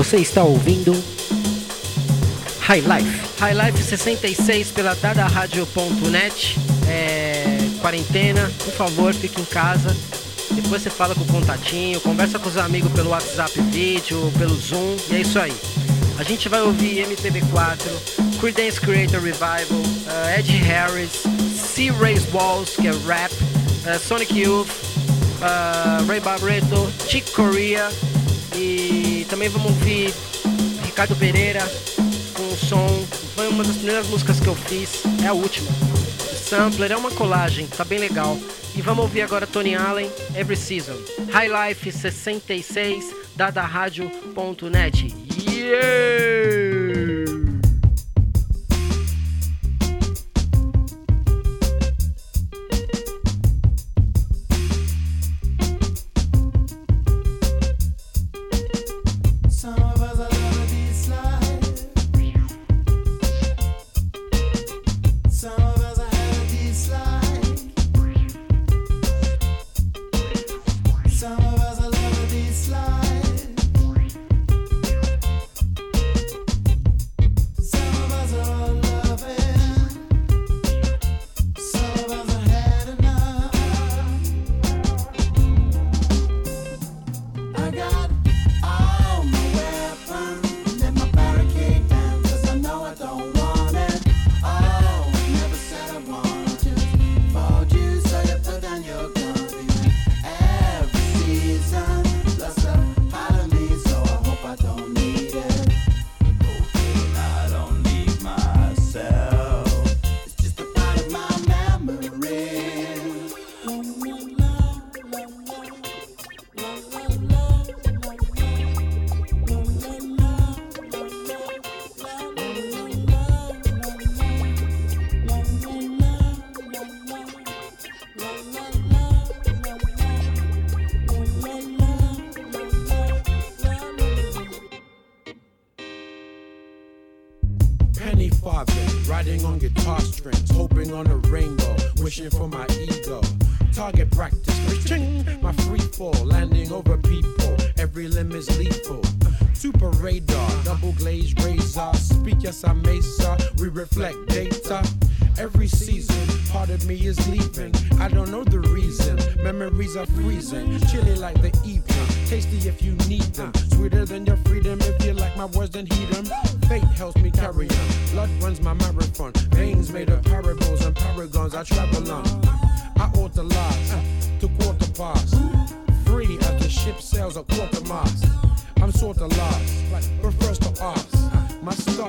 Você está ouvindo High Life. High Life 66 pela dadaradio.net. É, quarentena, por favor, fique em casa. Depois você fala com o contatinho, conversa com os amigos pelo WhatsApp vídeo, pelo Zoom, e é isso aí. A gente vai ouvir MPB4, Creedence Creator Revival, uh, Ed Harris, Sea Race Walls, que é rap, uh, Sonic Youth, uh, Ray Barreto, Chick Corea e também vamos ouvir Ricardo Pereira com o som. Foi uma das primeiras músicas que eu fiz, é a última. Sampler é uma colagem, tá bem legal. E vamos ouvir agora Tony Allen, Every Season. High Life 66, dadaradio.net. Yeah!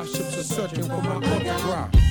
hardships are searching for my autograph.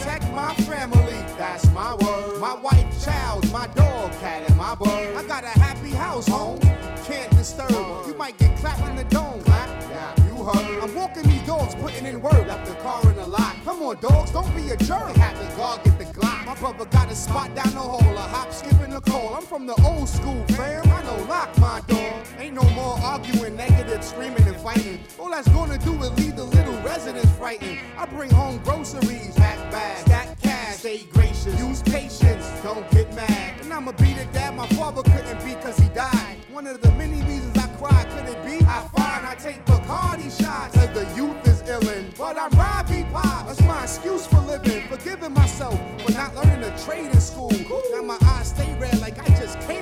protect my family. That's my word. My white child, my dog, cat, and my bird. I got a happy house, home. Can't disturb. You might get clapped in the dome. Clap heard? I'm walking these dogs, putting in work. Left the car in the lot. Come on, dogs, don't be a jerk. Had the guard get the Glock. My brother got a spot down the hall. A hop, skipping the call. I'm from the old school, fam. I know lock my door. Ain't no more arguing, negative, screaming, and fighting. All that's gonna do is leave the little residents frightened. I bring home groceries, pack bags, stack cash, stay gracious, use patience, don't get mad. And I'ma be the dad my father couldn't be cause he died. One of the many reasons pride could it be? I find I take Bacardi shots. Cause the youth is illin', but I'm Robbie Pop. That's my excuse for living, forgiving myself for not learning a trade in school. Now my eyes stay red like I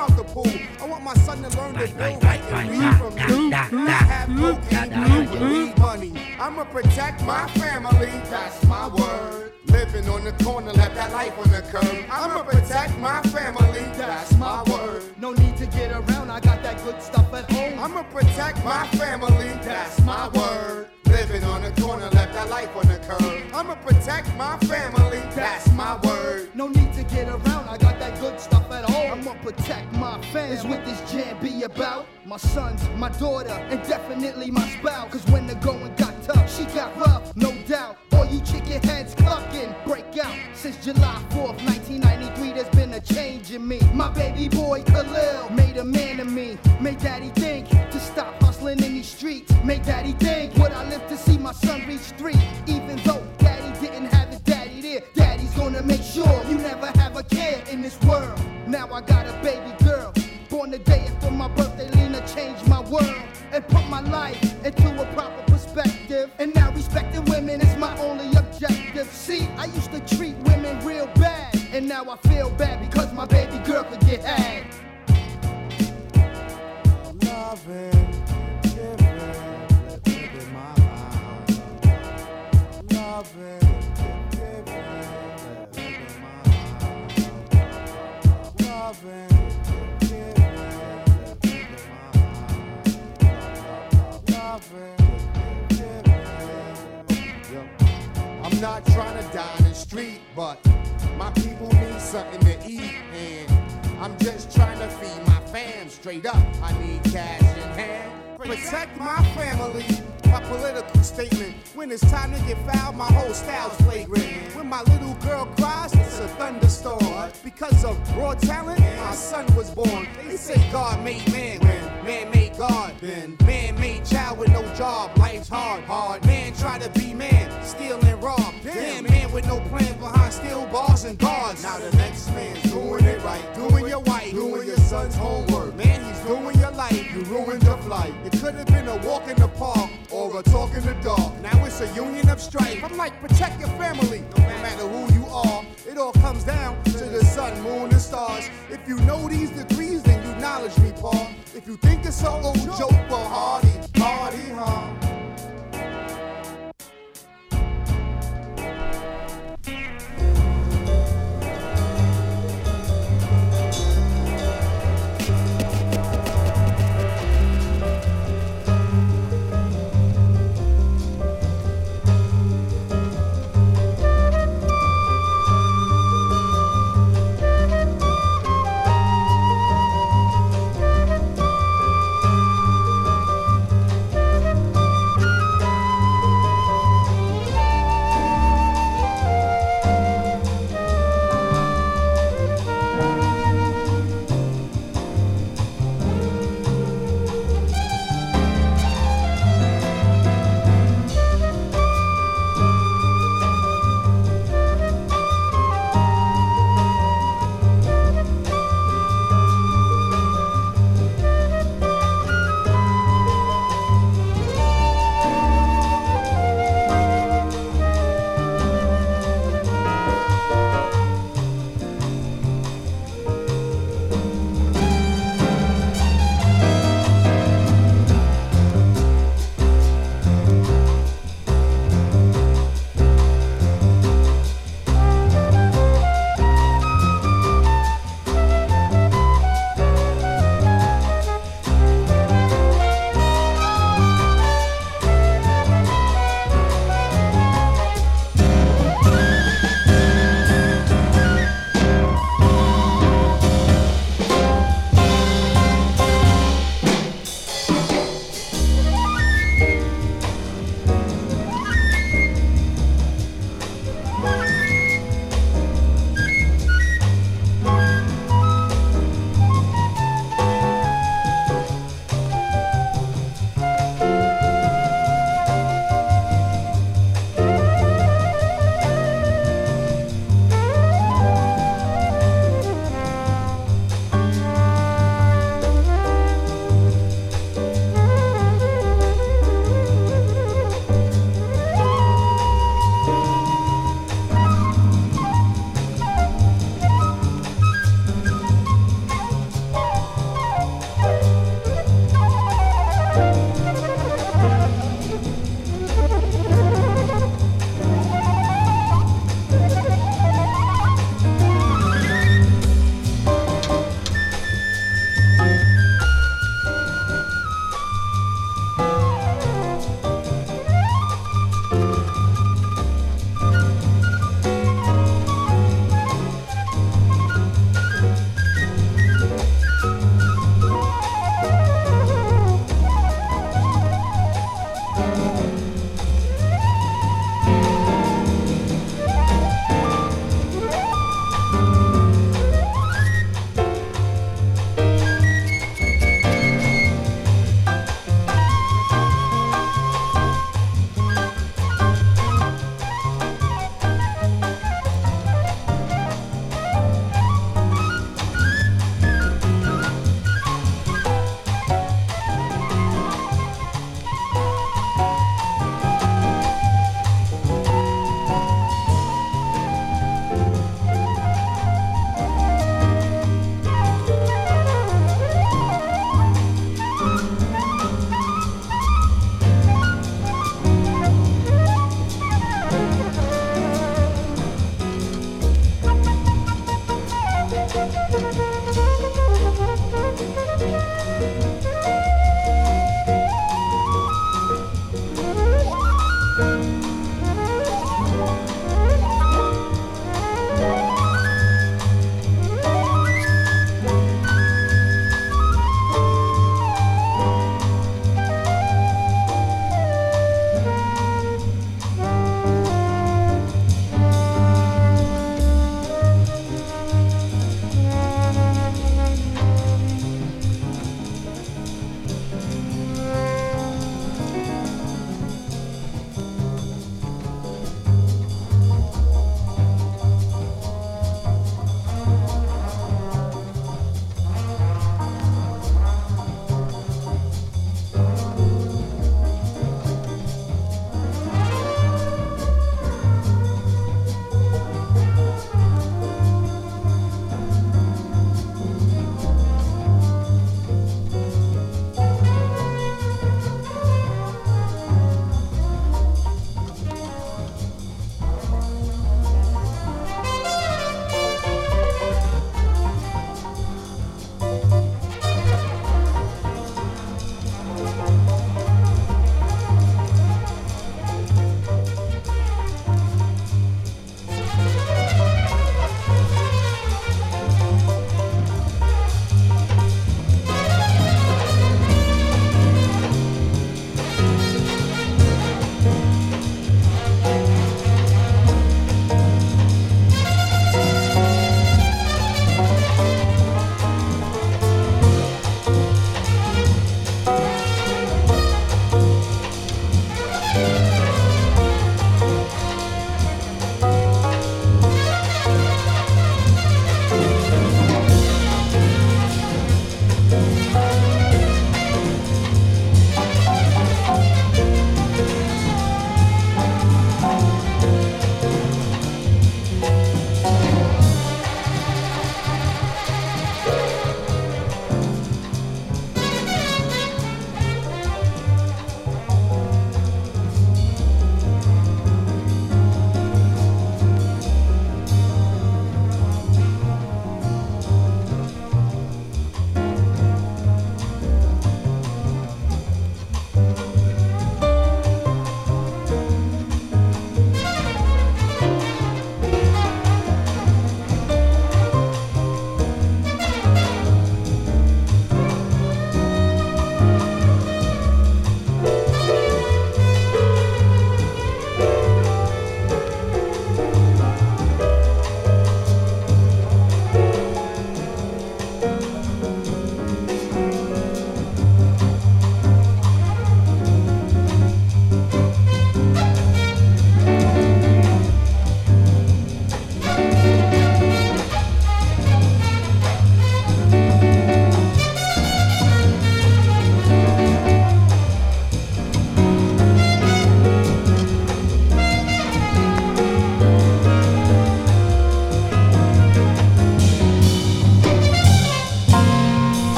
out the pool. I want my son to learn to build right and read from you. I have boogie, money. I'ma protect my family. That's my word. Living on the corner, left that life on the curb. I'ma protect my family. That's my word. No need to get around. I got that good stuff at home. I'ma protect my family. That's my word living on the corner, left our life on the curb. I'ma protect my family, that's my word. No need to get around, I got that good stuff at home. I'ma protect my fans with this jam be about. My sons, my daughter, and definitely my spouse. Cause when the going got tough, she got rough, no doubt. All you chicken heads clucking, break out. Since July 4th, 1993, there's been a change in me. My baby boy Khalil made a man of me, made daddy think hustling in these streets. Make daddy think, would I live to see my son reach three? Even though daddy didn't have his daddy there, daddy's gonna make sure you never have a care in this world. Now I got a baby girl, born the day after my birthday, Lena changed my world and put my life into a proper perspective. And now respecting women is my only objective. See, I used to treat women real bad, and now I feel bad because my baby girl could get had. Loving. I'm not trying to die in the street, but my people need something to eat, and I'm just trying to feed my fam straight up. I need cash in hand. Protect my family. My political statement. When it's time to get fouled, my whole style's flagrant. When my little girl cries, it's a thunderstorm. Because of raw talent, my son was born. They say God made man when man made God. Then man made child with no job. Life's hard, hard. Man try to be man, steal and rob. Damn, man with no plan behind steel bars and guards. Now the next man's doing it right, doing your wife, doing your son's homework. Man, he's doing life, you ruined your flight. It could have been a walk in the park or a talk in the dark. Now it's a union of strife. I'm like, protect your family, no matter who you are. It all comes down to the sun, moon, and stars. If you know these degrees, then you knowledge me, Paul. If you think it's an old joke, well, hardy, hardy, huh?